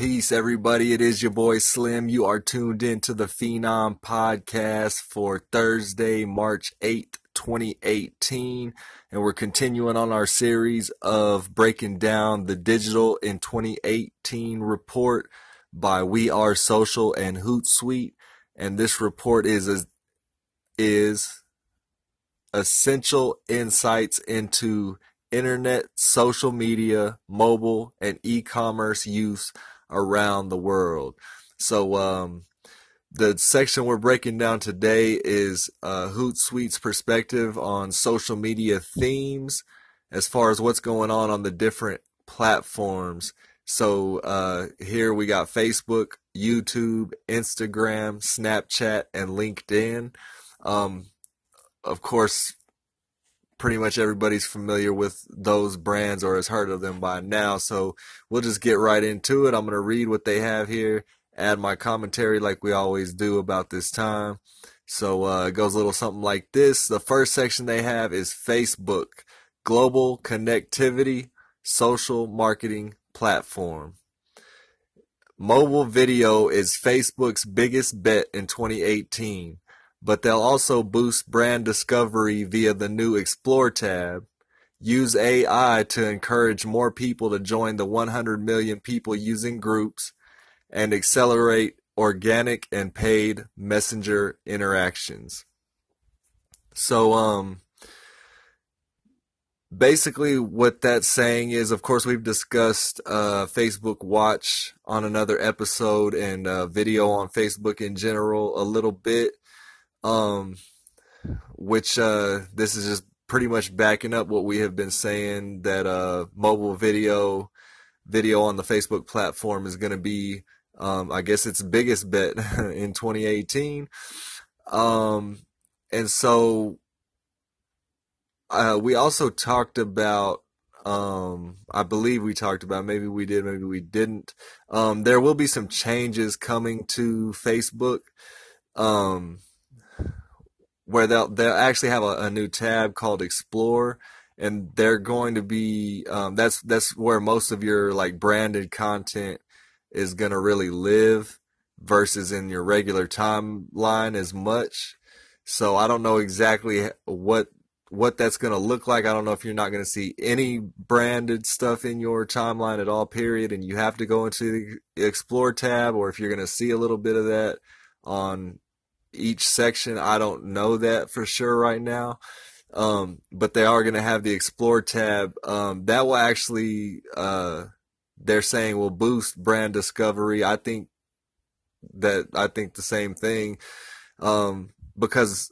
Peace, everybody. It is your boy Slim. You are tuned in to the Phenom podcast for Thursday, March 8th, 2018. And we're continuing on our series of breaking down the digital in 2018 report by We Are Social and Hootsuite. And this report is, is essential insights into internet, social media, mobile, and e-commerce use around the world. So, um, the section we're breaking down today is uh, Hootsuite's perspective on social media themes as far as what's going on on the different platforms. So uh, here we got Facebook, YouTube, Instagram, Snapchat, and LinkedIn. Um, of course, pretty much everybody's familiar with those brands or has heard of them by now. So we'll just get right into it. I'm going to read what they have here, add my commentary like we always do about this time. So uh, it goes a little something like this. The first section they have is Facebook, Global Connectivity Social Marketing Platform. Mobile video is Facebook's biggest bet in 2018 but they'll also boost brand discovery via the new Explore tab, use AI to encourage more people to join the 100 million people using groups, and accelerate organic and paid messenger interactions. So, um, basically what that's saying is of course we've discussed uh, facebook watch on another episode and uh, video on facebook in general a little bit um, which uh, this is just pretty much backing up what we have been saying that uh, mobile video video on the Facebook platform is going to be, um, I guess, its biggest bet in 2018. Um, and so uh, we also talked about um i believe we talked about maybe we did maybe we didn't um there will be some changes coming to facebook um where they'll they'll actually have a, a new tab called Explore, and they're going to be um, that's that's where most of your like branded content is going to really live versus in your regular timeline as much. So I don't know exactly what what that's going to look like. I don't know if you're not going to see any branded stuff in your timeline at all, period, and you have to go into the Explore tab, or if you're going to see a little bit of that on each section. I don't know that for sure right now. Um, but they are going to have the explore tab. Um, that will actually, uh, they're saying will boost brand discovery. I think that, I think the same thing. Um, because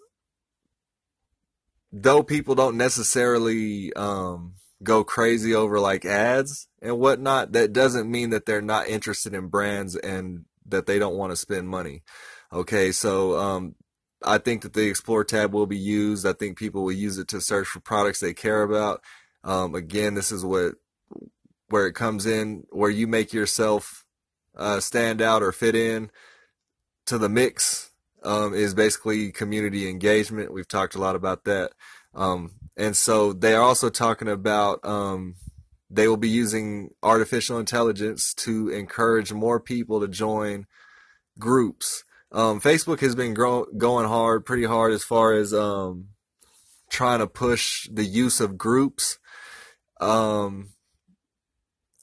though people don't necessarily, um, go crazy over like ads and whatnot, that doesn't mean that they're not interested in brands and that they don't want to spend money. Okay, so um, I think that the Explore tab will be used. I think people will use it to search for products they care about. Um, again, this is what where it comes in, where you make yourself uh, stand out or fit in to the mix. Um, is basically community engagement. We've talked a lot about that. Um, and so they are also talking about um, they will be using artificial intelligence to encourage more people to join groups. Um, Facebook has been grow- going hard, pretty hard as far as um, trying to push the use of groups. Um,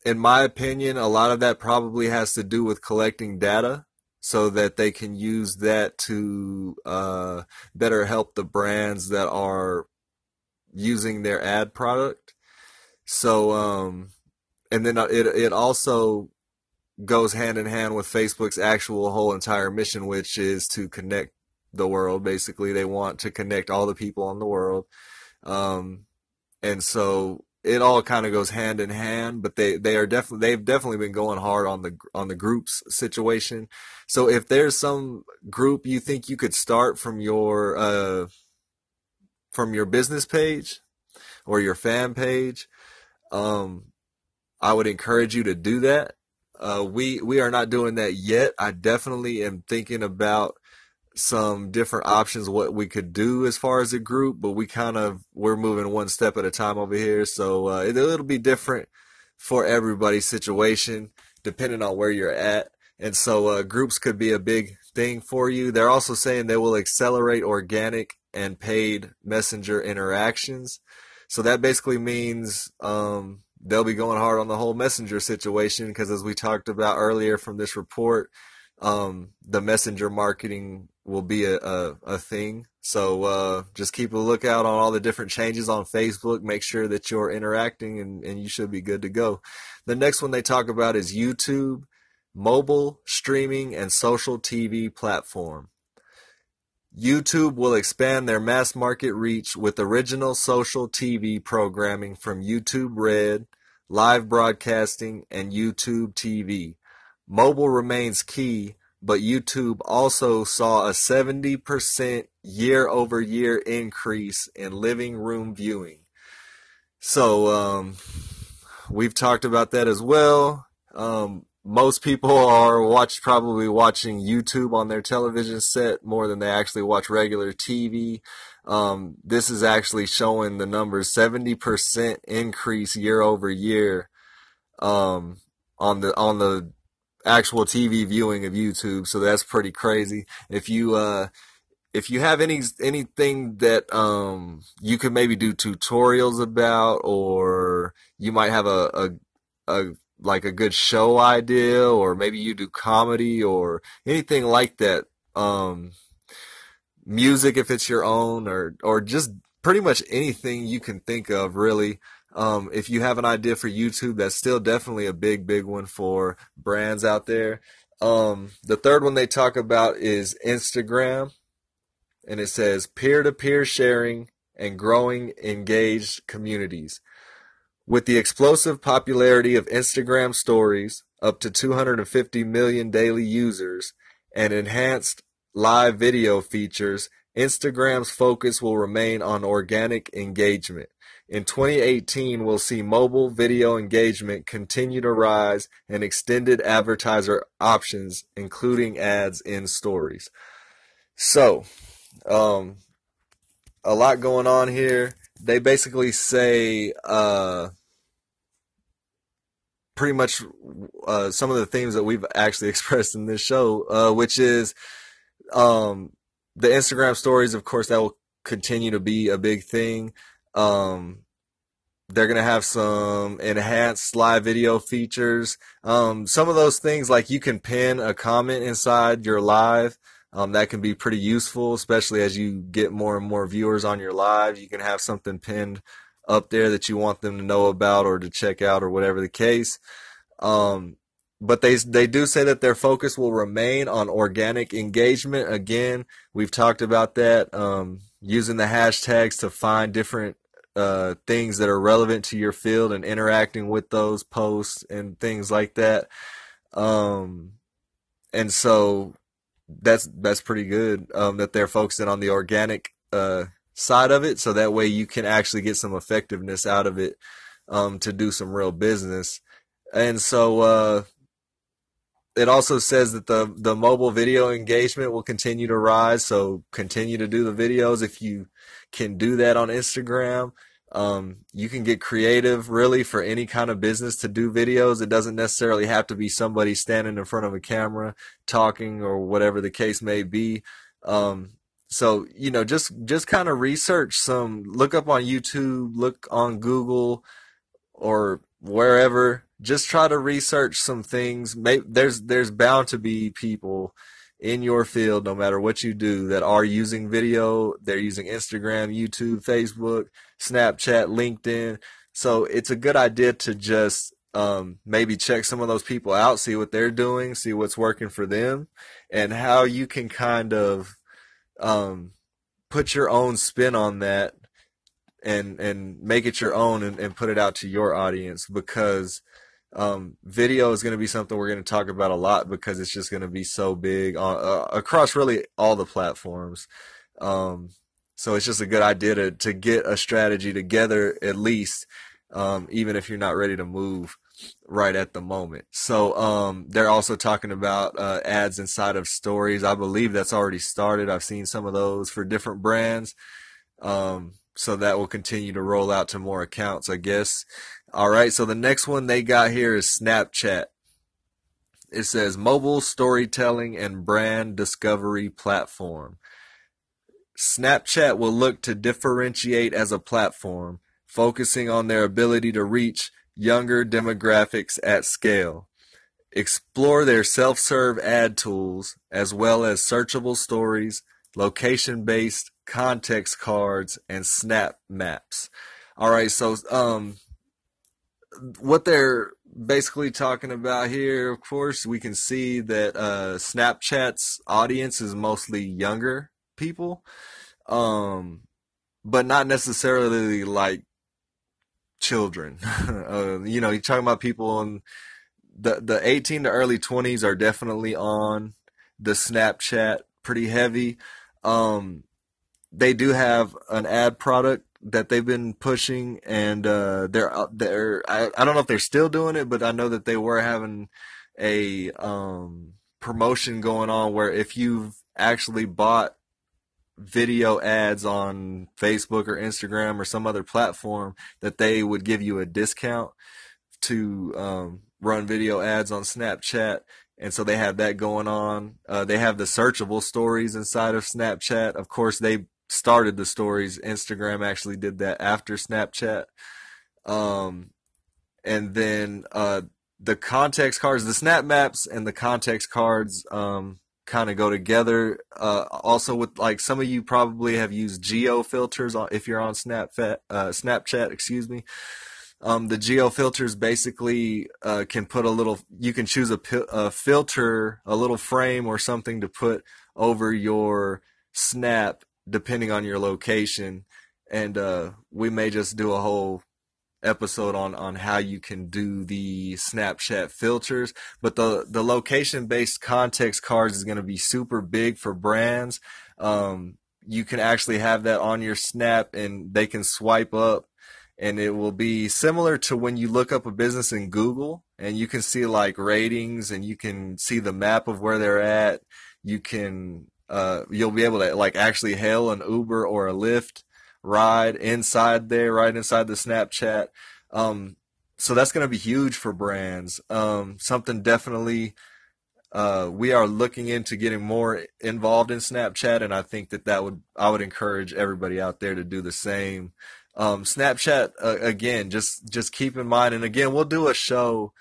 in my opinion, a lot of that probably has to do with collecting data so that they can use that to uh, better help the brands that are using their ad product. So, um, and then it it also goes hand in hand with Facebook's actual whole entire mission, which is to connect the world. Basically, they want to connect all the people on the world, um, and so it all kind of goes hand in hand. But they they are definitely they've definitely been going hard on the on the groups situation. So if there's some group you think you could start from your uh, from your business page or your fan page, um, I would encourage you to do that uh, we we are not doing that yet. I definitely am thinking about some different options what we could do as far as a group, but we kind of we're moving one step at a time over here, so uh, it, will be different for everybody's situation. depending on where you're at. And so uh, groups could be a big thing for you. They're also saying they will accelerate organic and paid messenger interactions. So that basically means um, they'll be going hard on the whole messenger situation because, as we talked about earlier from this report, um, the messenger marketing will be a, a, a thing. So uh, just keep a lookout on all the different changes on Facebook. Make sure that you're interacting and, and you should be good to go. The next one they talk about is YouTube, mobile, streaming, and social TV platform. YouTube will expand their mass market reach with original social TV programming from YouTube Red, live broadcasting, and YouTube TV. Mobile remains key, but YouTube also saw a 70% year over year increase in living room viewing. So, um, we've talked about that as well. Um, most people are watch probably watching YouTube on their television set more than they actually watch regular TV. Um, this is actually showing the numbers 70% increase year over year um, on the on the actual TV viewing of YouTube. So that's pretty crazy. If you uh, if you have any anything that um, you could maybe do tutorials about, or you might have a, a, a like a good show idea, or maybe you do comedy or anything like that. Um, music if it's your own, or or just pretty much anything you can think of, really. Um, if you have an idea for YouTube, that's still definitely a big, big one for brands out there. Um, the third one they talk about is Instagram, and it says peer to peer sharing and growing engaged communities. With the explosive popularity of Instagram stories, up to 250 million daily users, and enhanced live video features, Instagram's focus will remain on organic engagement. In 2018, we'll see mobile video engagement continue to rise and extended advertiser options, including ads in stories. So, um, a lot going on here. They basically say uh, pretty much uh, some of the themes that we've actually expressed in this show, uh, which is um, the Instagram stories. Of course, that will continue to be a big thing. Um, they're gonna have some enhanced live video features. Um, some of those things, like you can pin a comment inside your live. Um, that can be pretty useful, especially as you get more and more viewers on your live. You can have something pinned up there that you want them to know about or to check out or whatever the case. Um, but they they do say that their focus will remain on organic engagement. Again, we've talked about that. Um, using the hashtags to find different uh, things that are relevant to your field and interacting with those posts and things like that. Um, and so that's that's pretty good um, that they're focusing on the organic uh, side of it, so that way you can actually get some effectiveness out of it um, to do some real business. And so uh, it also says that the the mobile video engagement will continue to rise. So continue to do the videos if you can do that on Instagram. Um, you can get creative really for any kind of business to do videos. It doesn't necessarily have to be somebody standing in front of a camera talking or whatever the case may be. Um, so you know, just just kind of research some, look up on YouTube, look on Google, or wherever. Just try to research some things. Maybe there's there's bound to be people in your field, no matter what you do, that are using video. They're using Instagram, YouTube, Facebook, Snapchat, LinkedIn. So it's a good idea to just um, maybe check some of those people out, see what they're doing, see what's working for them, and how you can kind of um, put your own spin on that and and make it your own and, and put it out to your audience because um, video is going to be something we're going to talk about a lot because it's just going to be so big uh, across really all the platforms. Um, so it's just a good idea to, to get a strategy together at least, um, even if you're not ready to move right at the moment. So um, they're also talking about uh, ads inside of stories. I believe that's already started. I've seen some of those for different brands. Um, so that will continue to roll out to more accounts, I guess. All right, so the next one they got here is Snapchat. it says mobile storytelling and brand discovery platform. Snapchat will look to differentiate as a platform, focusing on their ability to reach younger demographics at scale. Explore their self serve ad tools as well as searchable stories, location based context cards, and snap maps. All right, so um, what they're basically talking about here, of course, we can see that uh, Snapchat's audience is mostly younger people, um, but not necessarily like children. uh, you know, you're talking about people in the the 18 to early 20s are definitely on the Snapchat pretty heavy. Um, they do have an ad product that they've been pushing, and uh, they're they're I, I don't know if they're still doing it, but I know that they were having a um, promotion going on where if you've actually bought video ads on Facebook or Instagram or some other platform, that they would give you a discount to um, run video ads on Snapchat. And so they have that going on. Uh, they have the searchable stories inside of Snapchat. Of course, they started the stories. Instagram actually did that after Snapchat. Um, and then uh, the context cards, the snap maps and the context cards um, kind of go together. Uh, also, with like some of you probably have used geo filters on if you're on Snapchat. Uh, Snapchat, excuse me. Um, the geo filters basically uh, can put a little. You can choose a, a filter, a little frame or something to put over your snap depending on your location. And uh, we may just do a whole episode on on how you can do the Snapchat filters. But the the location based context cards is going to be super big for brands. Um, you can actually have that on your Snap, and they can swipe up. And it will be similar to when you look up a business in Google and you can see like ratings and you can see the map of where they're at. You can uh, you'll be able to like actually hail an Uber or a Lyft ride inside there, right inside the Snapchat. Um, so that's going to be huge for brands. Um, something definitely uh, we are looking into getting more involved in Snapchat, and I think that that would I would encourage everybody out there to do the same. Um, Snapchat uh, again, just just keep in mind, and again, we'll do a show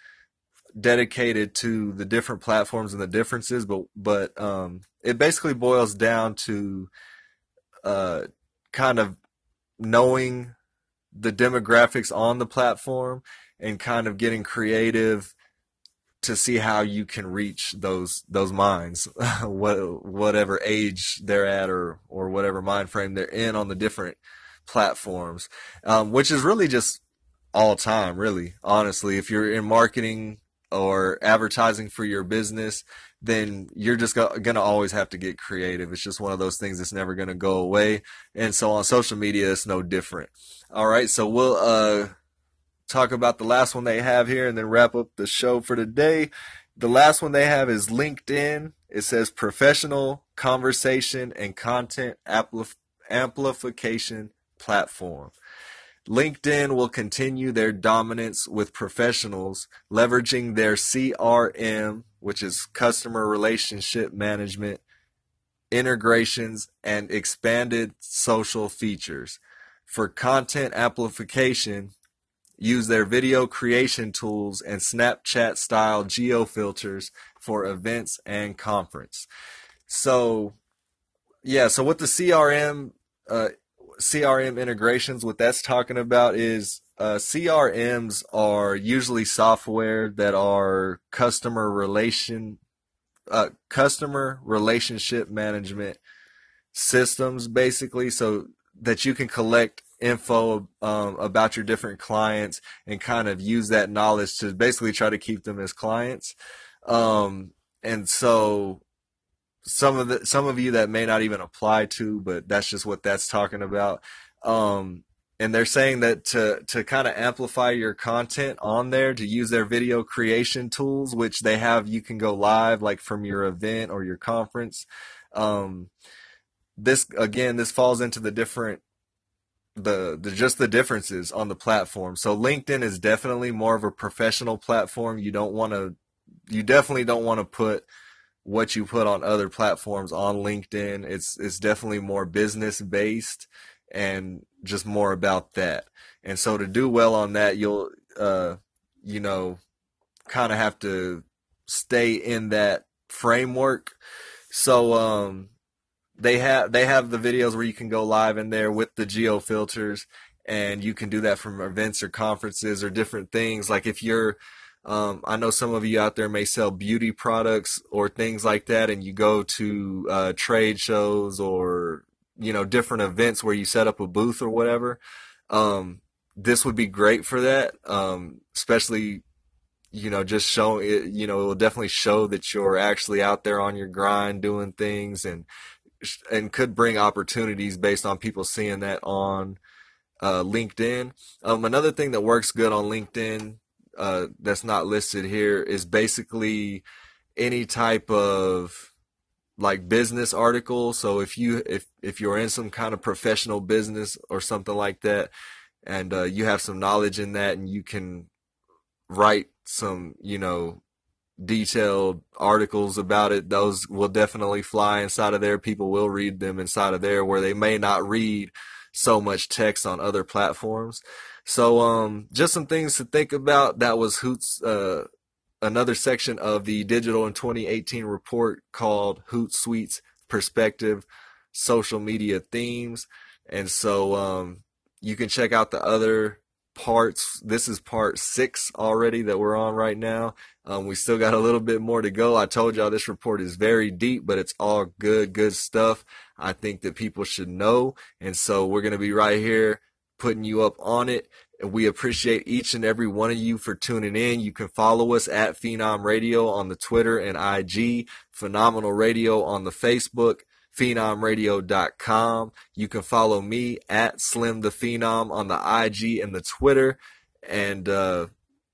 dedicated to the different platforms and the differences, but but um, it basically boils down to uh, kind of knowing the demographics on the platform and kind of getting creative to see how you can reach those those minds, what whatever age they're at or or whatever mind frame they're in on the different platforms, um, which is really just all time, really. Honestly, if you're in marketing or advertising for your business, then you're just going to always have to get creative. It's just one of those things that's never going to go away. And so on social media, it's no different. All right. So we'll, uh, talk about the last one they have here and then wrap up the show for today. The last one they have is LinkedIn. It says professional conversation and content amplif- amplification platform. LinkedIn will continue their dominance with professionals, leveraging their CRM, which is customer relationship management, integrations, and expanded social features. For content amplification, use their video creation tools and Snapchat style geo filters for events and conference. So, yeah, so what the CRM uh, CRM integrations, what that's talking about is uh, CRMs are usually software that are customer relation, uh, customer relationship management systems, basically, so that you can collect info um, about your different clients and kind of use that knowledge to basically try to keep them as clients. Um, and so some of the some of you that may not even apply to, but that's just what that's talking about. Um, and they're saying that to to kind of amplify your content on there to use their video creation tools, which they have, you can go live like from your event or your conference. Um, this again, this falls into the different the, the just the differences on the platform. So LinkedIn is definitely more of a professional platform. You don't want to you definitely don't want to put what you put on other platforms on LinkedIn. It's it's definitely more business based and just more about that. And so to do well on that, you'll uh, you know kind of have to stay in that framework. So um, they have they have the videos where you can go live in there with the geo filters and you can do that from events or conferences or different things like if you're um, I know some of you out there may sell beauty products or things like that, and you go to uh, trade shows or you know different events where you set up a booth or whatever. Um, this would be great for that, um, especially you know just show it. You know, it will definitely show that you're actually out there on your grind doing things and and could bring opportunities based on people seeing that on uh, LinkedIn. Um, another thing that works good on LinkedIn uh, that's not listed here is basically any type of like business article. So if you if if you're in some kind of professional business or something like that, and uh, you have some knowledge in that, and you can write some you know detailed articles about it, those will definitely fly inside of there. People will read them inside of there where they may not read so much text on other platforms. So, um, just some things to think about. That was Hoots, uh, another section of the digital in 2018 report called Hootsuite's Perspective Social Media Themes. And so, um, you can check out the other parts. This is part six already that we're on right now. Um, we still got a little bit more to go. I told y'all this report is very deep, but it's all good, good stuff. I think that people should know. And so we're going to be right here putting you up on it. And we appreciate each and every one of you for tuning in. You can follow us at Phenom Radio on the Twitter and IG, Phenomenal Radio on the Facebook, phenomradio.com. You can follow me at Slim the Phenom on the IG and the Twitter. And uh,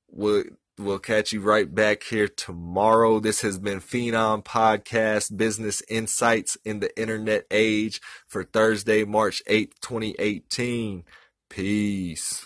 we'll, we'll catch you right back here tomorrow. This has been Phenom Podcast Business Insights in the Internet Age for Thursday, March 8th, 2018. Peace.